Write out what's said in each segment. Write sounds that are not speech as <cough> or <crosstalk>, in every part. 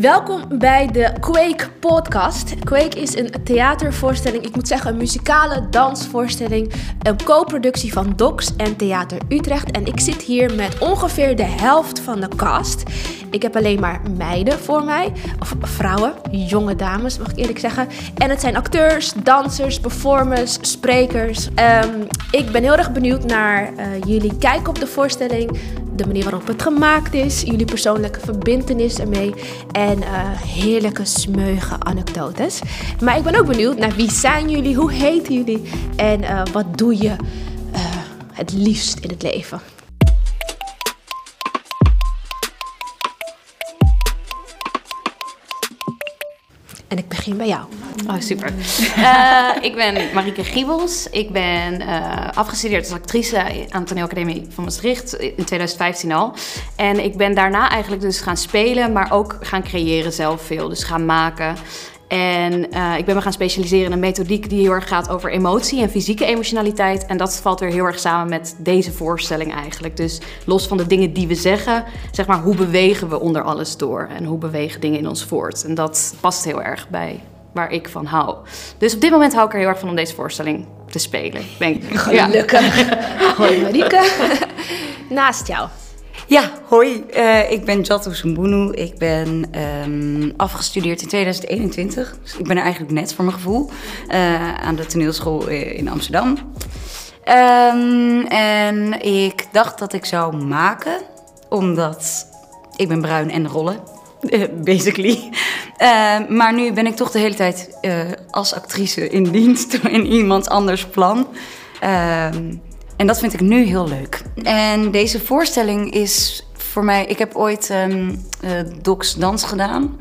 Welkom bij de Quake podcast. Quake is een theatervoorstelling, ik moet zeggen een muzikale dansvoorstelling, een co-productie van Docs en Theater Utrecht. En ik zit hier met ongeveer de helft van de cast. Ik heb alleen maar meiden voor mij, of vrouwen, jonge dames mag ik eerlijk zeggen. En het zijn acteurs, dansers, performers, sprekers. Ehm, ik ben heel erg benieuwd naar uh, jullie kijk op de voorstelling, de manier waarop het gemaakt is, jullie persoonlijke verbindenis ermee en uh, heerlijke smeuige anekdotes. Maar ik ben ook benieuwd naar wie zijn jullie, hoe heten jullie en uh, wat doe je uh, het liefst in het leven. Begin bij jou. Oh, super. Uh, <laughs> ik ben Marike Giebels. Ik ben uh, afgestudeerd als actrice aan de toneelacademie van Maastricht in 2015 al. En ik ben daarna eigenlijk dus gaan spelen, maar ook gaan creëren zelf veel. Dus gaan maken. En uh, ik ben me gaan specialiseren in een methodiek die heel erg gaat over emotie en fysieke emotionaliteit. En dat valt weer heel erg samen met deze voorstelling eigenlijk. Dus los van de dingen die we zeggen, zeg maar, hoe bewegen we onder alles door? En hoe bewegen dingen in ons voort? En dat past heel erg bij waar ik van hou. Dus op dit moment hou ik er heel erg van om deze voorstelling te spelen. Denk ik. Gelukkig. Ja. <laughs> Hoi Marieke. <laughs> Naast jou. Ja, hoi. Uh, ik ben Jato Sumbunu. Ik ben um, afgestudeerd in 2021. Dus ik ben er eigenlijk net voor mijn gevoel. Uh, aan de toneelschool in Amsterdam. Um, en ik dacht dat ik zou maken, omdat ik ben bruin en rollen. <laughs> basically. Uh, maar nu ben ik toch de hele tijd als actrice in dienst <laughs> in iemand anders plan. En dat vind ik nu heel leuk. En deze voorstelling is voor mij. Ik heb ooit um, Docs Dans gedaan.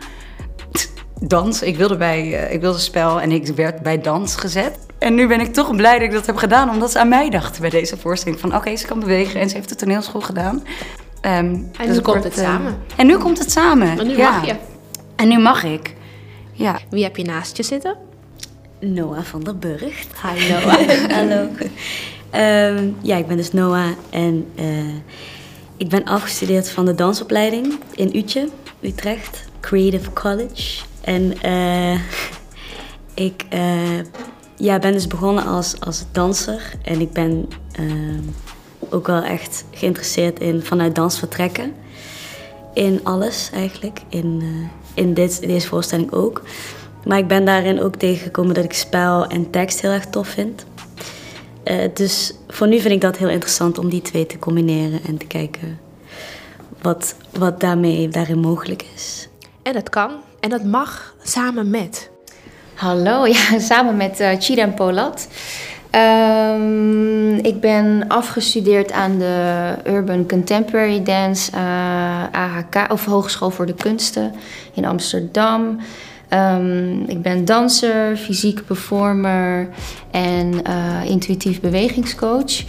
Dans. Ik wilde, bij, ik wilde spel en ik werd bij dans gezet. En nu ben ik toch blij dat ik dat heb gedaan, omdat ze aan mij dachten bij deze voorstelling. Van oké, okay, ze kan bewegen en ze heeft de toneelschool gedaan. Um, en dus nu komt het samen. En nu komt het samen. En nu ja. mag je. En nu mag ik. Ja. Wie heb je naast je zitten? Noah van der Burgt. Hi Noah. <laughs> Hallo. Um, ja, ik ben dus Noah en uh, ik ben afgestudeerd van de dansopleiding in Utje, Utrecht, Creative College. En uh, <laughs> ik uh, ja, ben dus begonnen als, als danser en ik ben ook wel echt geïnteresseerd in vanuit dans vertrekken. In alles eigenlijk, in, in dit, deze voorstelling ook. Maar ik ben daarin ook tegengekomen dat ik spel en tekst heel erg tof vind. Uh, dus voor nu vind ik dat heel interessant om die twee te combineren en te kijken wat, wat daarmee, daarin mogelijk is. En dat kan en dat mag samen met. Hallo, <laughs> ja, samen met uh, Chida en Polat. Um, ik ben afgestudeerd aan de Urban Contemporary Dance uh, AHK, of Hogeschool voor de Kunsten in Amsterdam. Um, ik ben danser, fysiek performer en uh, intuïtief bewegingscoach.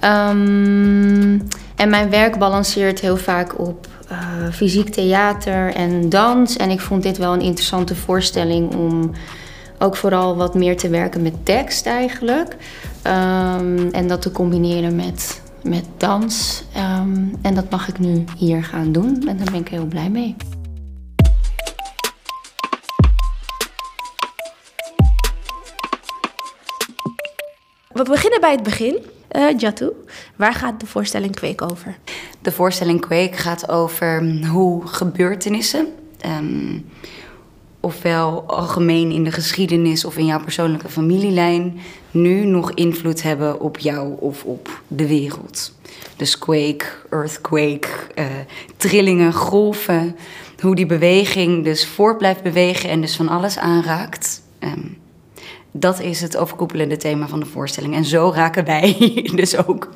Um, en mijn werk balanceert heel vaak op uh, fysiek theater en dans. En ik vond dit wel een interessante voorstelling om ook vooral wat meer te werken met tekst eigenlijk. Um, en dat te combineren met, met dans. en dat mag ik nu hier gaan doen en daar ben ik heel blij mee. We beginnen bij het begin. Uh, Jatu, waar gaat de voorstelling Kweek over? De voorstelling Kweek gaat over hoe gebeurtenissen, um, ofwel algemeen in de geschiedenis of in jouw persoonlijke familielijn, nu nog invloed hebben op jou of op de wereld. Dus quake, earthquake, uh, trillingen, golven, hoe die beweging dus voort blijft bewegen en dus van alles aanraakt. Um, dat is het overkoepelende thema van de voorstelling. En zo raken wij <laughs> dus ook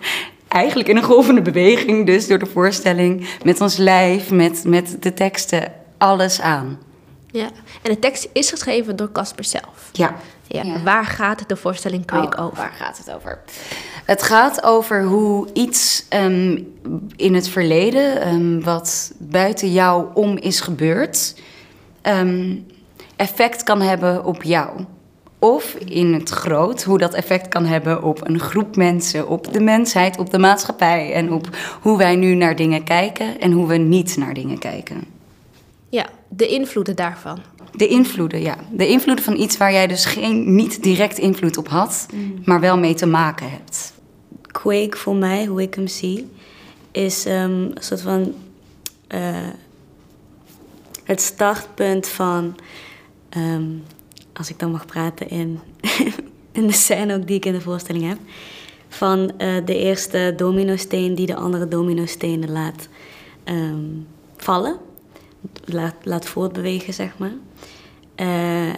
eigenlijk in een golvende beweging, dus door de voorstelling, met ons lijf, met, met de teksten, alles aan. Ja, en de tekst is geschreven door Casper zelf. Ja. ja. ja. Waar gaat de voorstelling Kweek oh, over? Waar gaat het over? Het gaat over hoe iets um, in het verleden, um, wat buiten jou om is gebeurd, um, effect kan hebben op jou. Of in het groot, hoe dat effect kan hebben op een groep mensen, op de mensheid, op de maatschappij en op hoe wij nu naar dingen kijken en hoe we niet naar dingen kijken. Ja, de invloeden daarvan. De invloeden, ja. De invloeden van iets waar jij dus geen, niet direct invloed op had, maar wel mee te maken hebt. Quake voor mij, hoe ik hem zie, is ehm, een soort van eh, het startpunt van, ehm, als ik dan mag praten in, <laughs> in de scène ook die ik in de voorstelling heb, van eh, de eerste dominosteen die de andere dominostenen laat ehm, vallen, laat, laat voortbewegen, zeg maar. Eh,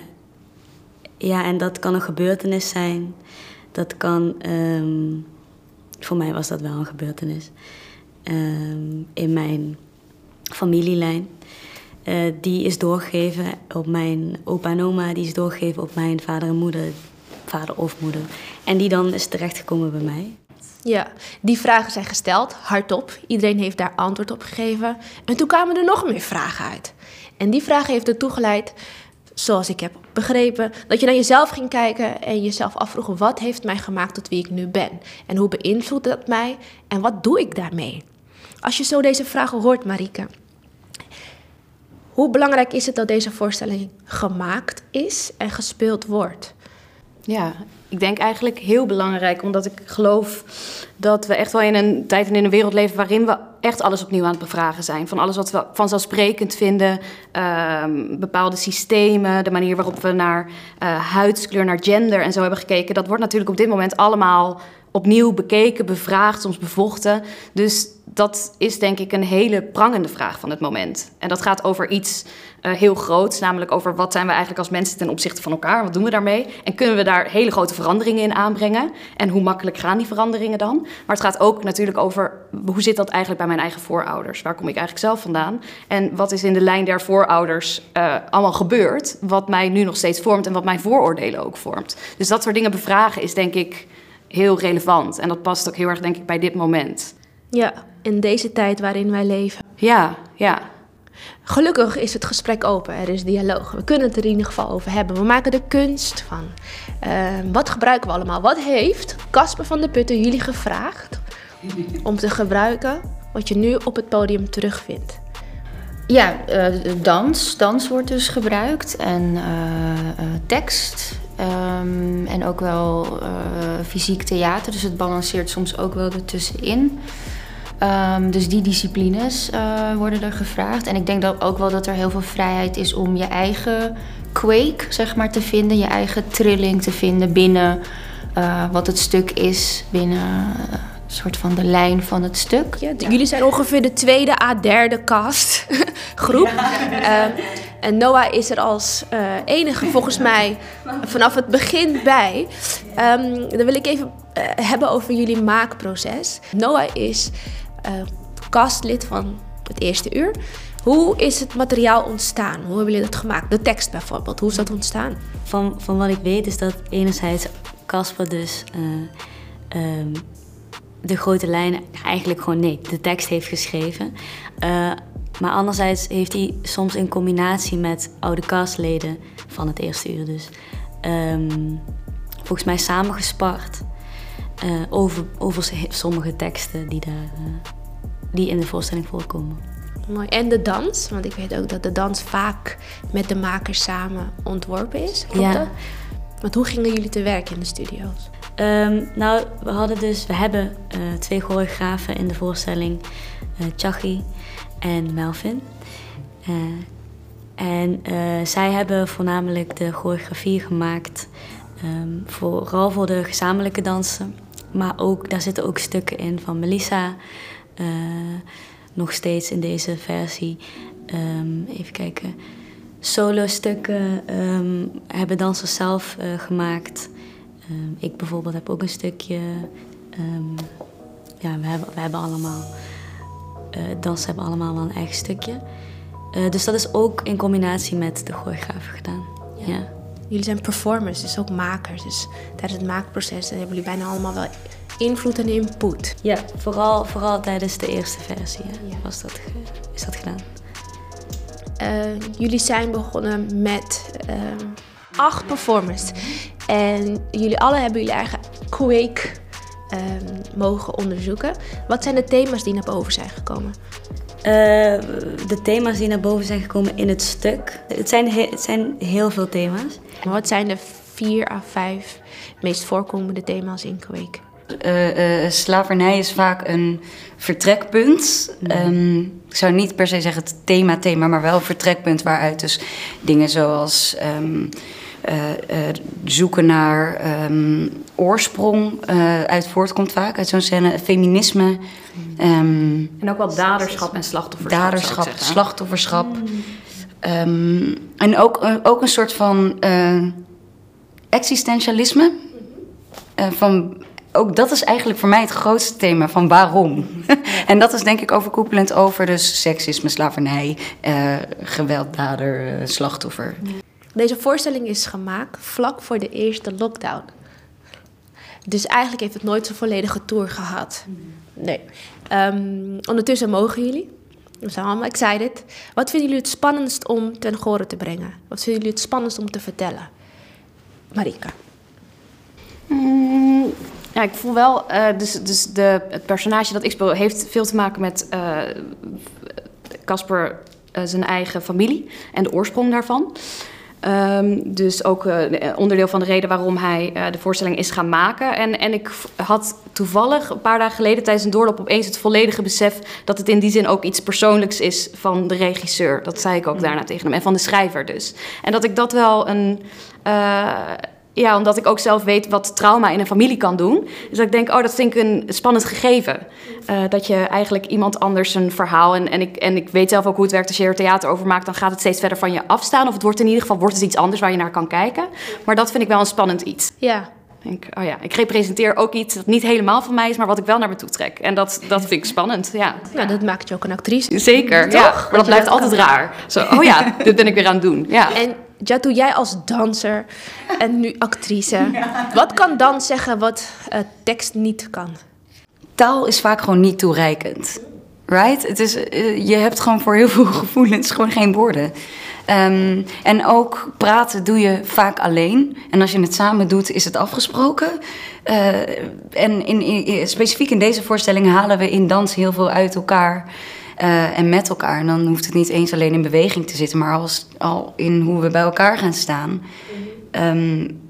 ja, en dat kan een gebeurtenis zijn. Dat kan, ehm, voor mij was dat wel een gebeurtenis. Ehm, in mijn familielijn. Eh, die is doorgegeven op mijn opa en oma, die is doorgegeven op mijn vader en moeder, vader of moeder. En die dan is terechtgekomen bij mij. Ja, die vragen zijn gesteld, hardop. Iedereen heeft daar antwoord op gegeven. En toen kwamen er nog meer vragen uit. En die vragen heeft ertoe geleid, zoals ik heb begrepen, dat je naar jezelf ging kijken en jezelf afvroeg: wat heeft mij gemaakt tot wie ik nu ben? En hoe beïnvloedt dat mij? En wat doe ik daarmee? Als je zo deze vragen hoort, Marike, hoe belangrijk is het dat deze voorstelling gemaakt is en gespeeld wordt? Ja, ik denk eigenlijk heel belangrijk, omdat ik geloof dat we echt wel in een tijd en in een wereld leven waarin we echt alles opnieuw aan het bevragen zijn. Van alles wat we vanzelfsprekend vinden, ehm, bepaalde systemen, de manier waarop we naar uh, huidskleur, naar gender en zo hebben gekeken. Dat wordt natuurlijk op dit moment allemaal opnieuw bekeken, bevraagd, soms bevochten. Dus dat is denk ik een hele prangende vraag van het moment. En dat gaat over iets uh, heel groots, namelijk over wat zijn we eigenlijk als mensen ten opzichte van elkaar, wat doen we daarmee? En kunnen we daar hele grote veranderingen in aanbrengen? En hoe makkelijk gaan die veranderingen dan? Maar het gaat ook natuurlijk over hoe zit dat eigenlijk bij mijn eigen voorouders? Waar kom ik eigenlijk zelf vandaan? En wat is in de lijn der voorouders uh, allemaal gebeurd, wat mij nu nog steeds vormt en wat mijn vooroordelen ook vormt? Dus dat soort dingen bevragen is denk ik heel relevant. En dat past ook heel erg, denk ik, bij dit moment. Ja, in deze tijd waarin wij leven. Ja, ja. Gelukkig is het gesprek open, er is dialoog. We kunnen het er in ieder geval over hebben. We maken er kunst van. Uh, wat gebruiken we allemaal? Wat heeft Casper van der Putten jullie gevraagd om te gebruiken wat je nu op het podium terugvindt? Ja, uh, dans. Dans wordt dus gebruikt en uh, tekst. Um, en ook wel fysiek theater, dus het balanceert soms ook wel ertussenin. Um, dus die disciplines uh, worden er gevraagd. En ik denk dat ook wel dat er heel veel vrijheid is om je eigen quake zeg maar, te vinden. Je eigen trilling te vinden binnen uh, wat het stuk is. Binnen uh, een soort van de lijn van het stuk. Ja, jullie zijn ongeveer de tweede à derde cast <laughs> groep. Ja. En Noah is er als enige volgens <laughs> mij vanaf het begin bij. Um, dan wil ik even hebben over jullie maakproces. Noah is uh, castlid van het eerste uur. Hoe is het materiaal ontstaan? Hoe hebben jullie dat gemaakt? De tekst bijvoorbeeld, hoe is dat ontstaan? Van, van wat ik weet is dat enerzijds Casper dus uh, um, de grote lijnen, eigenlijk gewoon nee, de tekst heeft geschreven. Uh, maar anderzijds heeft hij soms in combinatie met oude castleden van het eerste uur dus um, volgens mij samengespart uh, over, over sommige teksten die, daar, uh, die in de voorstelling voorkomen. Mooi. En de dans, want ik weet ook dat de dans vaak met de makers samen ontworpen is. Klopt ja. Want hoe gingen jullie te werk in de studio's? Um, nou, we hadden dus, we hebben uh, twee choreografen in de voorstelling, uh, Chachi en Melvin. Uh, en zij hebben voornamelijk de choreografie gemaakt, um, vooral voor de gezamenlijke dansen. Maar ook, daar zitten ook stukken in van Melissa. Uh, nog steeds in deze versie. Um, even kijken. Solo-stukken um, hebben dansers zelf gemaakt. Ik bijvoorbeeld heb ook een stukje. ja, we hebben, we hebben allemaal. Uh, dansen hebben allemaal wel een eigen stukje. dus dat is ook in combinatie met de choreograaf gedaan. ja. ja. Jullie zijn performers, dus ook makers. Dus tijdens het maakproces hebben jullie bijna allemaal wel invloed en input. Ja, vooral, vooral tijdens de eerste versie ja. Was dat, is dat gedaan. Uh, jullie zijn begonnen met uh, acht performers. En jullie alle hebben jullie eigen Quake uh, mogen onderzoeken. Wat zijn de thema's die naar boven zijn gekomen? de thema's die naar boven zijn gekomen in het stuk. Het zijn, het zijn heel veel thema's. Wat zijn de vier à vijf meest voorkomende thema's in Quake? Uh, slavernij is vaak een vertrekpunt. Um, ik zou niet per se zeggen het thema-thema, maar wel een vertrekpunt waaruit dus dingen zoals um, uh, zoeken naar um, oorsprong uit voortkomt vaak, uit zo'n scène. Feminisme. en ook wel daderschap en slachtofferschap. Daderschap, slachtofferschap. en ook, ook een soort van existentialisme. van ook dat is eigenlijk voor mij het grootste thema van waarom. <laughs> en dat is denk ik overkoepelend over dus seksisme, slavernij, uh, gewelddader, slachtoffer. Deze voorstelling is gemaakt vlak voor de eerste lockdown. Dus eigenlijk heeft het nooit zo'n volledige tour gehad. Nee. Um, ondertussen mogen jullie. We zijn allemaal excited. Wat vinden jullie het spannendst om ten gehore te brengen? Wat vinden jullie het spannendst om te vertellen? Marika. Mm, ja, ik voel wel, uh, dus, dus de, het personage dat ik speel heeft veel te maken met Casper uh, uh, zijn eigen familie en de oorsprong daarvan. Um, dus ook onderdeel van de reden waarom hij de voorstelling is gaan maken. En, en ik had toevallig een paar dagen geleden tijdens een doorloop opeens het volledige besef dat het in die zin ook iets persoonlijks is van de regisseur. Dat zei ik ook daarna tegen hem. En van de schrijver dus. En dat ik dat wel een ja, omdat ik ook zelf weet wat trauma in een familie kan doen. Dus ik denk, oh, dat vind ik een spannend gegeven. Uh, dat je eigenlijk iemand anders een verhaal... En, en, ik, en ik weet zelf ook hoe het werkt als je er theater over maakt... dan gaat het steeds verder van je afstaan. Of het wordt in ieder geval wordt het iets anders waar je naar kan kijken. Maar dat vind ik wel een spannend iets. Ja. Ik denk, oh ja, ik representeer ook iets dat niet helemaal van mij is... maar wat ik wel naar me toe trek. En dat, dat vind ik spannend, ja. Nou, dat maakt je ook een actrice. Zeker, Toch? ja. Maar dat blijft altijd raar. Zo, oh ja, <laughs> dit ben ik weer aan het doen, ja. En Jatu, jij als danser en nu actrice. Wat kan dan zeggen wat uh, tekst niet kan? Taal is vaak gewoon niet toereikend. Right? Het is, uh, je hebt gewoon voor heel veel <laughs> gevoelens gewoon geen woorden. Um, en ook praten doe je vaak alleen. En als je het samen doet, is het afgesproken. Uh, en in, in, specifiek in deze voorstelling halen we in dans heel veel uit elkaar. Uh, en met elkaar. En dan hoeft het niet eens alleen in beweging te zitten, maar als, al in hoe we bij elkaar gaan staan. Um,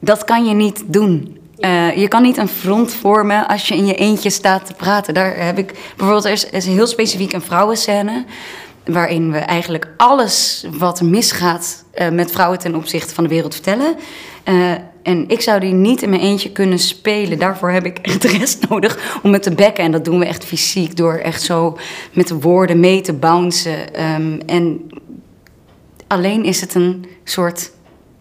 dat kan je niet doen. Uh, je kan niet een front vormen als je in je eentje staat te praten. Daar heb ik bijvoorbeeld, er is, is heel specifiek een vrouwenscène. Waarin we eigenlijk alles wat misgaat uh, met vrouwen ten opzichte van de wereld vertellen. En ik zou die niet in mijn eentje kunnen spelen. Daarvoor heb ik echt <laughs> de rest nodig om het te bekken. En dat doen we echt fysiek door echt zo met de woorden mee te bouncen. Um, en alleen is het een soort.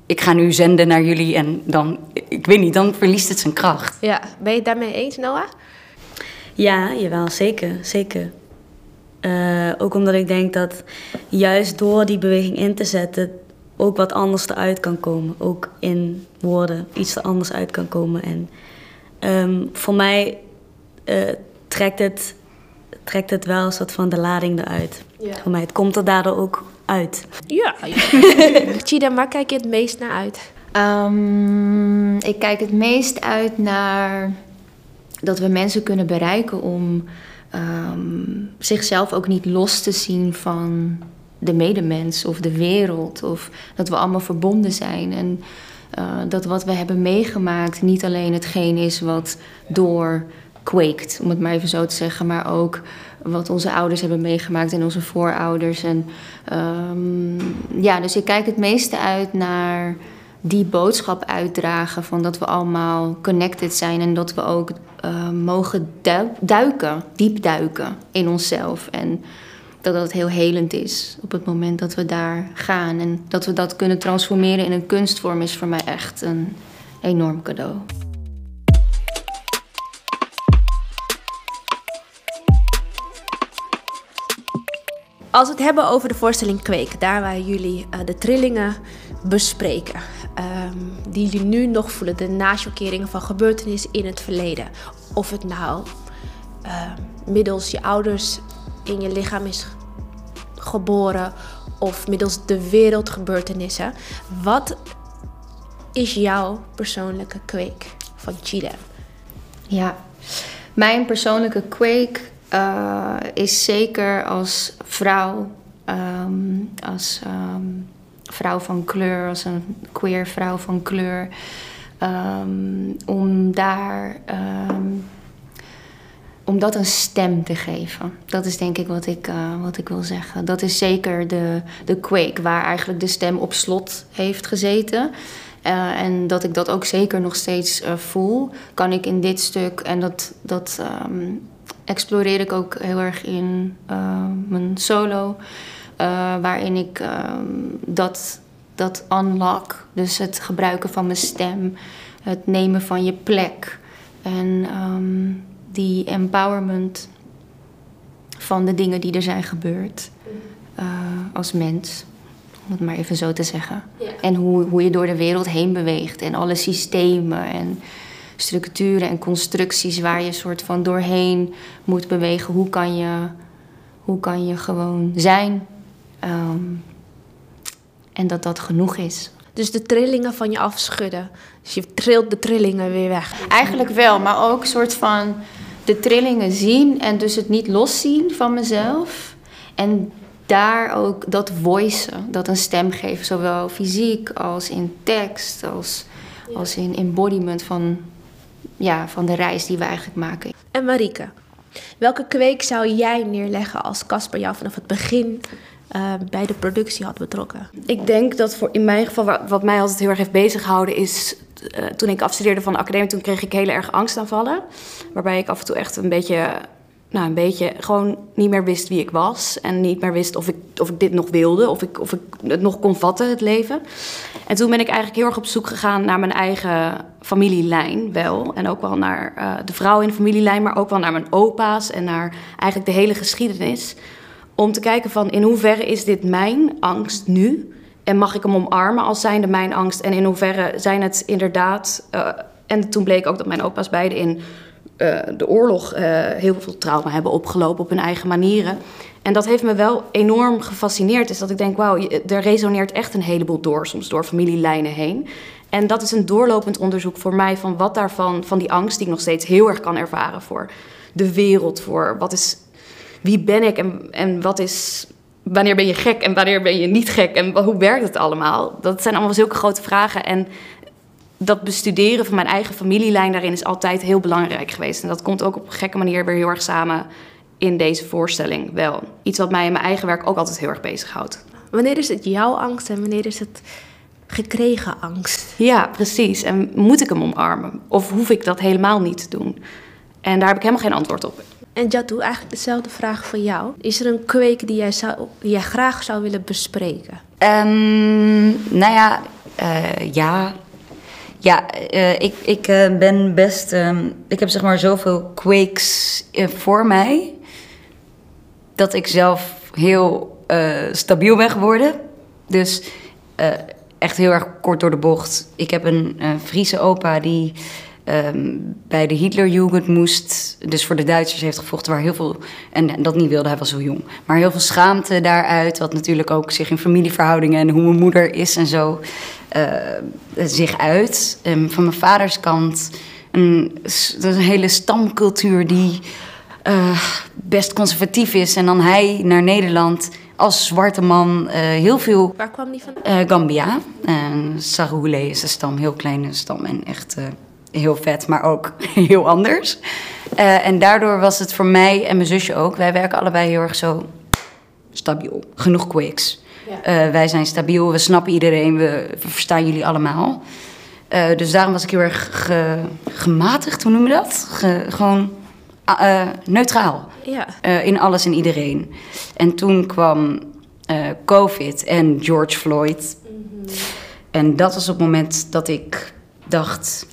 Ik ga nu zenden naar jullie en dan, ik weet niet, dan verliest het zijn kracht. Ja, ben je het daarmee eens, Noah? Ja, jawel, zeker, zeker. Uh, ook omdat ik denk dat juist door die beweging in te zetten, ook wat anders eruit kan komen. Ook in woorden iets er anders uit kan komen. En um, voor mij uh, trekt, het, trekt het wel een soort van de lading eruit. Ja. Voor mij, het komt er daardoor ook uit. Ja. <laughs> Chida, waar kijk je het meest naar uit? Um, ik kijk het meest uit naar dat we mensen kunnen bereiken om um, zichzelf ook niet los te zien van de medemens of de wereld. Of dat we allemaal verbonden zijn. En uh, dat wat we hebben meegemaakt niet alleen hetgeen is wat doorkweekt, om het maar even zo te zeggen, maar ook wat onze ouders hebben meegemaakt en onze voorouders. En um, ja, dus ik kijk het meeste uit naar die boodschap uitdragen van dat we allemaal connected zijn en dat we ook uh, mogen duiken, diep duiken in onszelf. En dat dat heel helend is op het moment dat we daar gaan. En dat we dat kunnen transformeren in een kunstvorm is voor mij echt een enorm cadeau. Als we het hebben over de voorstelling Kweek, daar waar jullie uh, de trillingen bespreken, um, die jullie nu nog voelen, de naschokkeringen van gebeurtenissen in het verleden. Of het nou uh, middels je ouders in je lichaam is geboren of middels de wereldgebeurtenissen. Wat is jouw persoonlijke kweek van Chile? Ja, mijn persoonlijke kweek uh, is zeker als vrouw, ehm, als ehm, vrouw van kleur, als een queer vrouw van kleur, ehm, om daar om dat een stem te geven. Dat is denk ik wat ik, uh, wat ik wil zeggen. Dat is zeker de, de Quake, waar eigenlijk de stem op slot heeft gezeten. Uh, en dat ik dat ook zeker nog steeds uh, voel, kan ik in dit stuk. En dat, dat um, exploreer ik ook heel erg in mijn solo. waarin ik um, dat, dat unlock, dus het gebruiken van mijn stem, het nemen van je plek. En um, die empowerment van de dingen die er zijn gebeurd uh, als mens. Om het maar even zo te zeggen. Ja. En hoe, hoe je door de wereld heen beweegt. En alle systemen en structuren en constructies waar je soort van doorheen moet bewegen. Hoe kan je, hoe kan je gewoon zijn? Um, en dat dat genoeg is. Dus de trillingen van je afschudden. Dus je trilt de trillingen weer weg. Eigenlijk wel, maar ook een soort van de trillingen zien en dus het niet loszien van mezelf. En daar ook dat voicen, dat een stem geven, zowel fysiek als in tekst, als, als in embodiment van, ja, van de reis die we eigenlijk maken. En Marike, welke kweek zou jij neerleggen als Casper jou vanaf het begin uh, bij de productie had betrokken? Ik denk dat voor in mijn geval, wat mij altijd heel erg heeft bezighouden, is uh, toen ik afstudeerde van de academie, toen kreeg ik heel erg angstaanvallen. Waarbij ik af en toe echt een beetje, nou een beetje, gewoon niet meer wist wie ik was. En niet meer wist of ik, of ik dit nog wilde, of ik, of ik het nog kon vatten, het leven. En toen ben ik eigenlijk heel erg op zoek gegaan naar mijn eigen familielijn wel. En ook wel naar uh, de vrouw in de familielijn, maar ook wel naar mijn opa's en naar eigenlijk de hele geschiedenis. Om te kijken van in hoeverre is dit mijn angst nu? En mag ik hem omarmen als zijnde mijn angst? En in hoeverre zijn het inderdaad. Uh, en toen bleek ook dat mijn opa's beide in uh, de oorlog uh, heel veel trauma hebben opgelopen op hun eigen manieren. En dat heeft me wel enorm gefascineerd. Is dat ik denk, wauw, er resoneert echt een heleboel door, soms door familielijnen heen. En dat is een doorlopend onderzoek voor mij van wat daarvan, van die angst die ik nog steeds heel erg kan ervaren voor de wereld, voor wat is, wie ben ik en, en wat is wanneer ben je gek en wanneer ben je niet gek en hoe werkt het allemaal? Dat zijn allemaal zulke grote vragen. En dat bestuderen van mijn eigen familielijn daarin is altijd heel belangrijk geweest. En dat komt ook op een gekke manier weer heel erg samen in deze voorstelling wel. Iets wat mij in mijn eigen werk ook altijd heel erg bezighoudt. Wanneer is het jouw angst en wanneer is het gekregen angst? Ja, precies. En moet ik hem omarmen? Of hoef ik dat helemaal niet te doen? En daar heb ik helemaal geen antwoord op. En Jatu, eigenlijk dezelfde vraag voor jou. Is er een kweek die jij, jij graag zou willen bespreken? Um, nou ja, uh, ja. Ja, uh, ik, ik uh, ben best. Um, ik heb zeg maar zoveel quakes voor mij. Dat ik zelf heel stabiel ben geworden. Dus echt heel erg kort door de bocht. Ik heb een Friese opa die um, bij de Hitlerjugend moest, dus voor de Duitsers heeft gevochten, waar heel veel, en, dat niet wilde, hij was zo jong, maar heel veel schaamte daaruit, wat natuurlijk ook zich in familieverhoudingen en hoe mijn moeder is en zo uh, zich uit. Um, van mijn vaders kant, een, een hele stamcultuur die uh, best conservatief is. En dan hij naar Nederland als zwarte man uh, heel veel. Waar kwam die van? Uh, Gambia. Uh, Sarahule is een stam, heel kleine stam en echt heel vet, maar ook <laughs> heel anders. Uh, en daardoor was het voor mij en mijn zusje ook. Wij werken allebei heel erg zo stabiel. Genoeg quicks. Ja. Uh, wij zijn stabiel, we snappen iedereen, we, we verstaan jullie allemaal. Uh, dus daarom was ik heel erg ge, gematigd, hoe noem je dat? Ge, gewoon neutraal. Ja. in alles en iedereen. En toen kwam COVID en George Floyd. Mm -hmm. En dat was op het moment dat ik dacht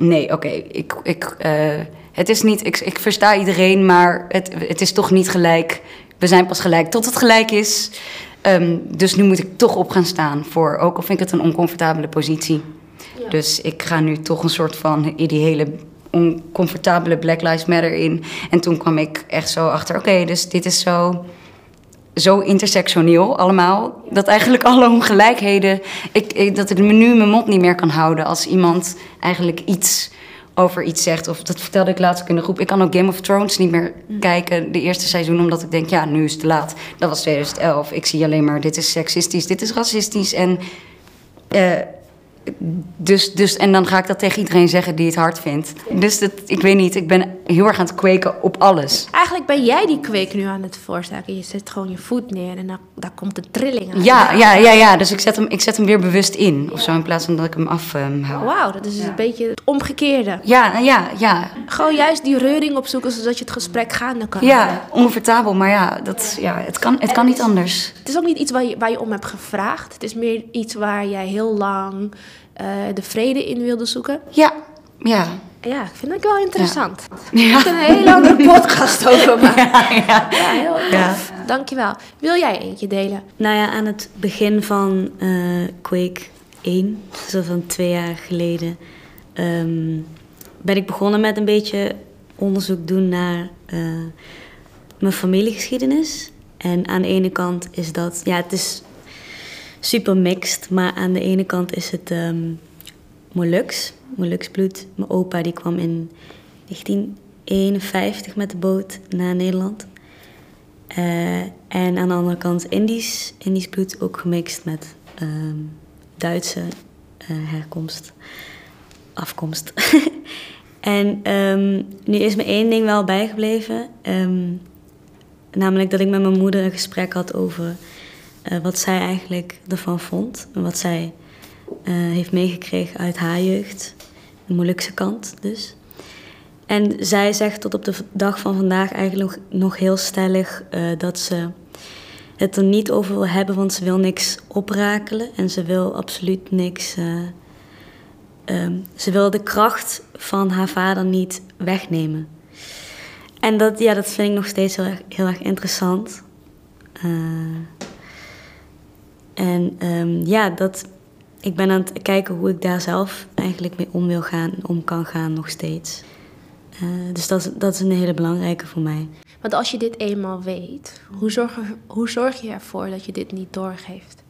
nee, oké, ik, ik, uh, het is niet, ik, ik versta iedereen, maar het, het is toch niet gelijk. We zijn pas gelijk tot het gelijk is. Um, dus nu moet ik toch op gaan staan voor, ook al vind ik het een oncomfortabele positie. Ja. Dus ik ga nu toch een soort van ideale oncomfortabele Black Lives Matter in. En toen kwam ik echt zo achter, oké, dus dit is zo zo intersectioneel allemaal. Dat eigenlijk alle ongelijkheden. Ik, ik, dat ik nu mijn mond niet meer kan houden als iemand eigenlijk iets over iets zegt. Of dat vertelde ik laatst ook in de groep. Ik kan ook Game of Thrones niet meer kijken, de eerste seizoen, omdat ik denk, ja, nu is het te laat. Dat was 2011. Ik zie alleen maar, dit is seksistisch, dit is racistisch. En, eh, dus, dus, en dan ga ik dat tegen iedereen zeggen die het hard vindt. Dus dat, ik weet niet, ik ben heel erg aan het kweken op alles. Eigenlijk ben jij die kweek nu aan het voorstellen. Je zet gewoon je voet neer en dan, daar komt de trilling aan. Ja, ja, ja, ja. Dus ik zet, hem, ik zet hem weer bewust in. Of zo, in plaats van dat ik hem afhaal. Wauw, dat is dus een beetje het omgekeerde. ja, ja, ja. Gewoon juist die reuring opzoeken, zodat je het gesprek gaande kan. Ja, oncomfortabel, maar ja, dat, ja het, kan, het kan niet anders. Het is ook niet iets waar je, waar je om hebt gevraagd. Het is meer iets waar jij heel lang eh, de vrede in wilde zoeken. Ja, ja. Ja, ik vind dat wel interessant. Ik heb een hele andere <laughs> podcast over maken. Ja, heel tof. Dankjewel. Wil jij eentje delen? Nou ja, aan het begin van eh, Quake 1, zo van twee jaar geleden, ehm, ben ik begonnen met een beetje onderzoek doen naar eh, mijn familiegeschiedenis. En aan de ene kant is dat, ja, het is super mixed, maar aan de ene kant is het ehm Molux, Molux bloed. Mijn opa die kwam in 1951 met de boot naar Nederland. Eh, en aan de andere kant Indisch, Indisch bloed, ook gemixt met ehm, Duitse eh, herkomst, afkomst. <laughs> en ehm, nu is me één ding wel bijgebleven. ehm, namelijk dat ik met mijn moeder een gesprek had over eh, wat zij eigenlijk ervan vond. En wat zij heeft meegekregen uit haar jeugd. De Molukse kant dus. En zij zegt tot op de dag van vandaag eigenlijk nog, heel stellig eh, dat ze het er niet over wil hebben, want ze wil niks oprakelen en ze wil absoluut niks. eh, ehm, ze wil de kracht van haar vader niet wegnemen. En dat, ja, dat vind ik nog steeds heel erg, heel erg interessant. Eh, en ehm, ja, dat, ik ben aan het kijken hoe ik daar zelf eigenlijk mee om wil gaan om kan gaan nog steeds. Eh, dus dat, is- dat is een hele belangrijke voor mij. Want als je dit eenmaal weet, hoe zorg, hoe zorg je ervoor dat je dit niet doorgeeft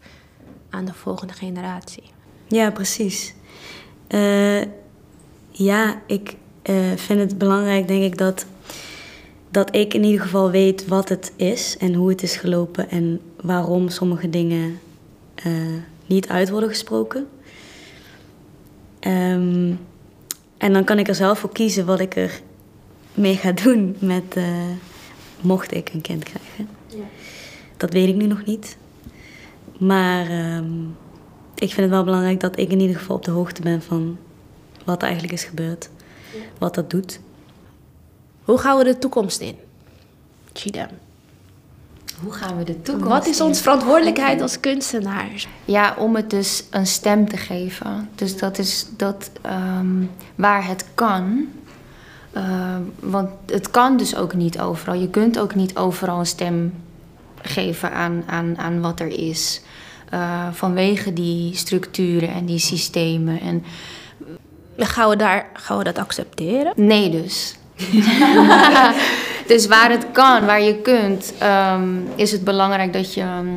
aan de volgende generatie? Ja, precies. Eh, ja, ik eh, vind het belangrijk, denk ik, dat, dat ik in ieder geval weet wat het is en hoe het is gelopen en waarom sommige dingen niet uit worden gesproken. Ehm, en dan kan ik er zelf voor kiezen wat ik er mee ga doen met, eh, mocht ik een kind krijgen. Dat weet ik nu nog niet. Maar ehm, ik vind het wel belangrijk dat ik in ieder geval op de hoogte ben van wat er eigenlijk is gebeurd. Wat dat doet. Hoe gaan we de toekomst in? Chidem. Hoe gaan we de toekomst Wat is onze verantwoordelijkheid als kunstenaars? Ja, om het dus een stem te geven. Dus dat is dat ehm, waar het kan. Eh, want het kan dus ook niet overal. Je kunt ook niet overal een stem geven aan, aan, aan wat er is. Eh, vanwege die structuren en die systemen. En Gaan we, daar, gaan we dat accepteren? Nee dus. <laughs> dus waar het kan, waar je kunt, ehm, is het belangrijk dat je, ehm,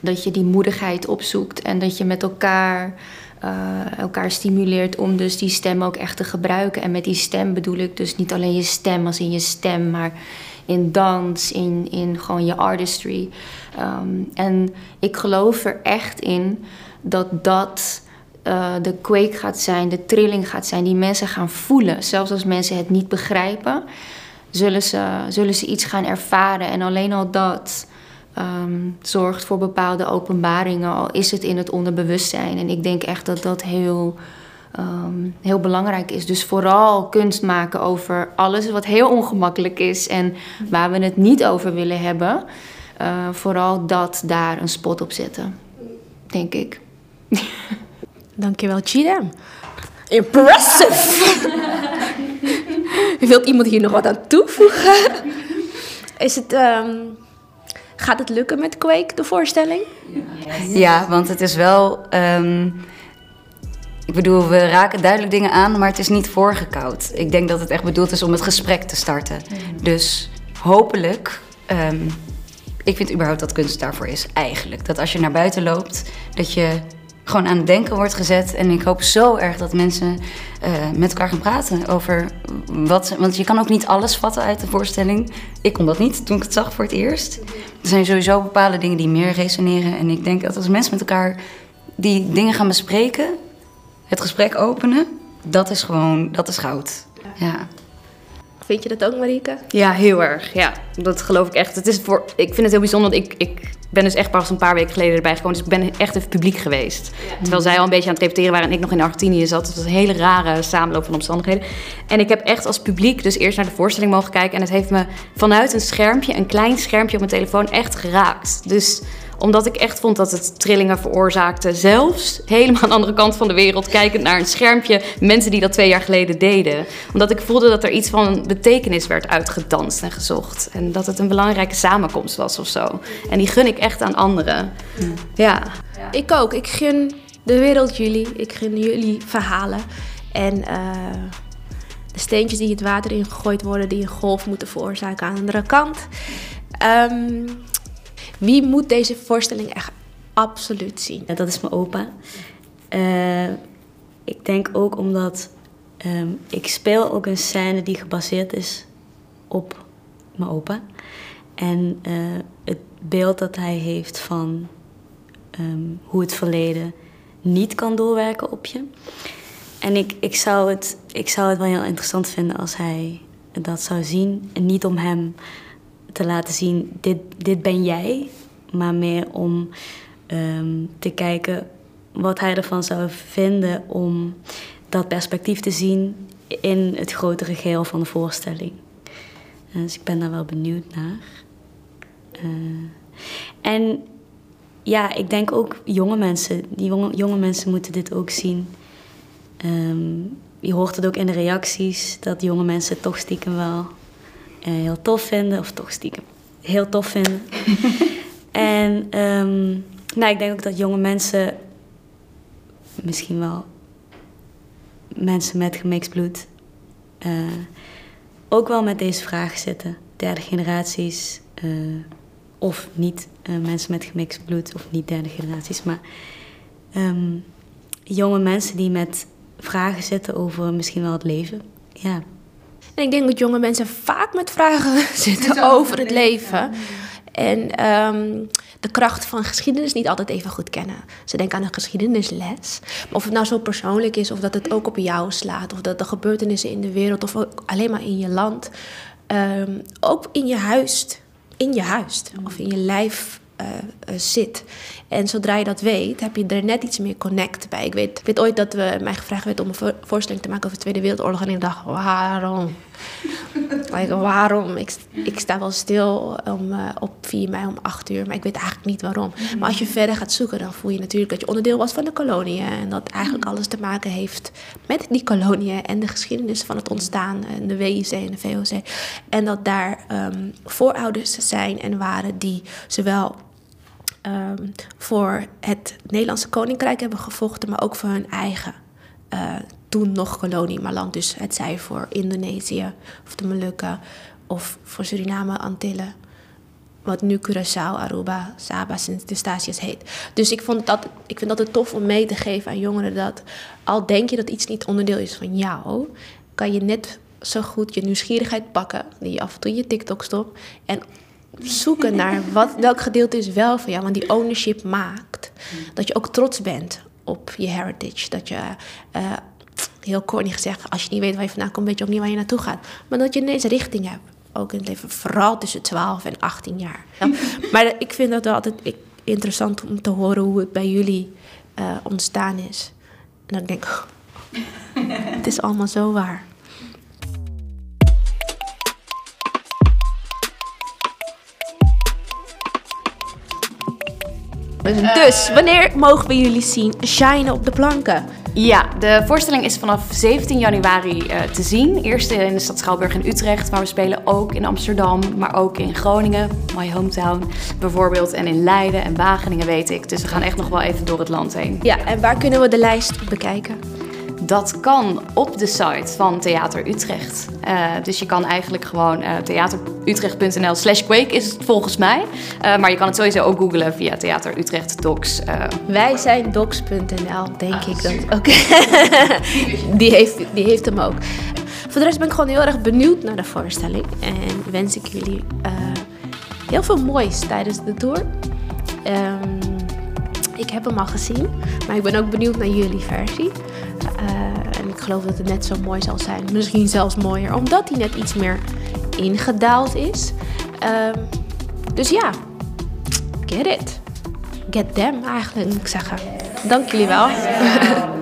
dat je die moedigheid opzoekt en dat je met elkaar eh, elkaar stimuleert om dus die stem ook echt te gebruiken. En met die stem bedoel ik dus niet alleen je stem als in je stem, maar in dans, in, in gewoon je artistry. Ehm, en ik geloof er echt in dat dat eh, de quake gaat zijn, de trilling gaat zijn, die mensen gaan voelen. Zelfs als mensen het niet begrijpen, zullen ze, zullen ze iets gaan ervaren. En alleen al dat ehm, zorgt voor bepaalde openbaringen, al is het in het onderbewustzijn. En ik denk echt dat dat heel, ehm, heel belangrijk is. Dus vooral kunst maken over alles wat heel ongemakkelijk is en waar we het niet over willen hebben. Eh, vooral dat daar een spot op zetten, denk ik. Dankjewel, Chidem. Impressive! Wilt iemand hier nog wat aan toevoegen? Is het, ehm, gaat het lukken met Quake, de voorstelling? Ja, want het is wel. ehm, ik bedoel, we raken duidelijk dingen aan, maar het is niet voorgekoud. Ik denk dat het echt bedoeld is om het gesprek te starten. Dus hopelijk. ehm, ik vind überhaupt dat kunst daarvoor is, eigenlijk. Dat als je naar buiten loopt, dat je gewoon aan het denken wordt gezet. En ik hoop zo erg dat mensen eh, met elkaar gaan praten over wat. Want je kan ook niet alles vatten uit de voorstelling. Ik kon dat niet toen ik het zag voor het eerst. Er zijn sowieso bepaalde dingen die meer resoneren. En ik denk dat als mensen met elkaar die dingen gaan bespreken, het gesprek openen, dat is gewoon, dat is goud. Ja. Vind je dat ook, Marieke? Ja, heel erg. Ja, dat geloof ik echt. Het is voor, ik vind het heel bijzonder, want ik, ik ben dus echt pas een paar weken geleden erbij gekomen. Dus ik ben echt even publiek geweest. Terwijl zij al een beetje aan het repeteren waren en ik nog in Argentinië zat. Het was een hele rare samenloop van omstandigheden. En ik heb echt als publiek dus eerst naar de voorstelling mogen kijken. En het heeft me vanuit een schermpje, een klein schermpje op mijn telefoon, echt geraakt. Dus omdat ik echt vond dat het trillingen veroorzaakte. Zelfs helemaal aan de andere kant van de wereld, kijkend naar een schermpje. Mensen die dat twee jaar geleden deden. Omdat ik voelde dat er iets van betekenis werd uitgedanst en gezocht. En dat het een belangrijke samenkomst was of zo. En die gun ik echt aan anderen. Ja. Ik ook. Ik gun de wereld jullie. Ik gun jullie verhalen. En eh, de steentjes die het water in gegooid worden, die een golf moeten veroorzaken aan de andere kant. Ehm, wie moet deze voorstelling echt absoluut zien? Dat is mijn opa. Eh, ik denk ook omdat ehm, ik speel ook een scène die gebaseerd is op mijn opa. En eh, het beeld dat hij heeft van ehm, hoe het verleden niet kan doorwerken op je. En ik, ik, zou het, ik zou het wel heel interessant vinden als hij dat zou zien. En niet om hem te laten zien, dit, dit ben jij. Maar meer om ehm, te kijken wat hij ervan zou vinden om dat perspectief te zien in het grotere geheel van de voorstelling. Dus ik ben daar wel benieuwd naar. Uh, en ja, ik denk ook jonge mensen. Die jonge, jonge mensen moeten dit ook zien. Um, je hoort het ook in de reacties dat jonge mensen toch stiekem wel heel tof vinden. Of toch stiekem heel tof vinden. <laughs> en um, nou, ik denk ook dat jonge mensen, misschien wel mensen met gemixt bloed, uh, ook wel met deze vraag zitten. Derde generaties, uh, of niet uh, mensen met gemixt bloed, of niet derde generaties, maar um, jonge mensen die met vragen zitten over misschien wel het leven. Ja. En ik denk dat jonge mensen vaak met vragen <laughs> zitten over het leven. En um, de kracht van geschiedenis niet altijd even goed kennen. Ze denken aan een geschiedenisles. Maar of het nou zo persoonlijk is, of dat het ook op jou slaat, of dat de gebeurtenissen in de wereld, of ook alleen maar in je land, um, ook in je huis, in je huis, of in je lijf uh, uh, zit. En zodra je dat weet, heb je er net iets meer connect bij. Ik weet, ik weet ooit dat we, mij gevraagd werd om een voorstelling te maken over de Tweede Wereldoorlog. En ik dacht, waarom? <laughs> like, waarom? Ik, ik sta wel stil om, uh, op 4 mei om 8 uur, maar ik weet eigenlijk niet waarom. Maar als je verder gaat zoeken, dan voel je natuurlijk dat je onderdeel was van de koloniën. En dat eigenlijk alles te maken heeft met die koloniën en de geschiedenis van het ontstaan. En de WIC en de VOC. En dat daar um, voorouders zijn en waren die zowel um, voor het Nederlandse koninkrijk hebben gevochten, maar ook voor hun eigen. Uh, toen nog kolonie, maar land. Dus het zij voor Indonesië of de Molukken of voor Suriname, Antillen. Wat nu Curaçao, Aruba, Saba, Sint-Eustatius heet. Dus ik, vond dat, ik vind dat het tof om mee te geven aan jongeren dat al denk je dat iets niet onderdeel is van jou, kan je net zo goed je nieuwsgierigheid pakken, die je af en toe in je TikTok stopt, en zoeken naar wat, welk gedeelte is wel van jou, want die ownership maakt dat je ook trots bent op je heritage. Dat je uh, heel corny gezegd, als je niet weet waar je vandaan komt, weet je ook niet waar je naartoe gaat. Maar dat je ineens richting hebt. Ook in het leven, vooral tussen 12 en 18 jaar. Ja. maar ik vind dat wel altijd interessant om te horen hoe het bij jullie uh, ontstaan is. En dan denk ik, oh, het is allemaal zo waar. Dus wanneer mogen we jullie zien shinen op de planken? Ja, de voorstelling is vanaf 17 januari uh, te zien. Eerst in de stad Schouwburg in Utrecht, maar we spelen ook in Amsterdam, maar ook in Groningen, my hometown bijvoorbeeld, en in Leiden en Wageningen weet ik. Dus we gaan echt nog wel even door het land heen. Ja, en waar kunnen we de lijst bekijken? Dat kan op de site van Theater Utrecht. Uh, dus je kan eigenlijk gewoon uh, theaterutrecht.nl slash Quake is het volgens mij. Uh, maar je kan het sowieso ook googlen via Theater Utrecht Docs. Wij zijn docs.nl, denk ah, ik. Dat, Oké, <laughs> die, heeft, die heeft hem ook. Voor de rest ben ik gewoon heel erg benieuwd naar de voorstelling. En wens ik jullie heel veel moois tijdens de tour. Um, ik heb hem al gezien, maar ik ben ook benieuwd naar jullie versie. Uh, en ik geloof dat het net zo mooi zal zijn. Misschien zelfs mooier, omdat hij net iets meer ingedaald is. Uh, dus ja, get it. Get them eigenlijk, moet ik zeggen. Dank jullie wel. <laughs>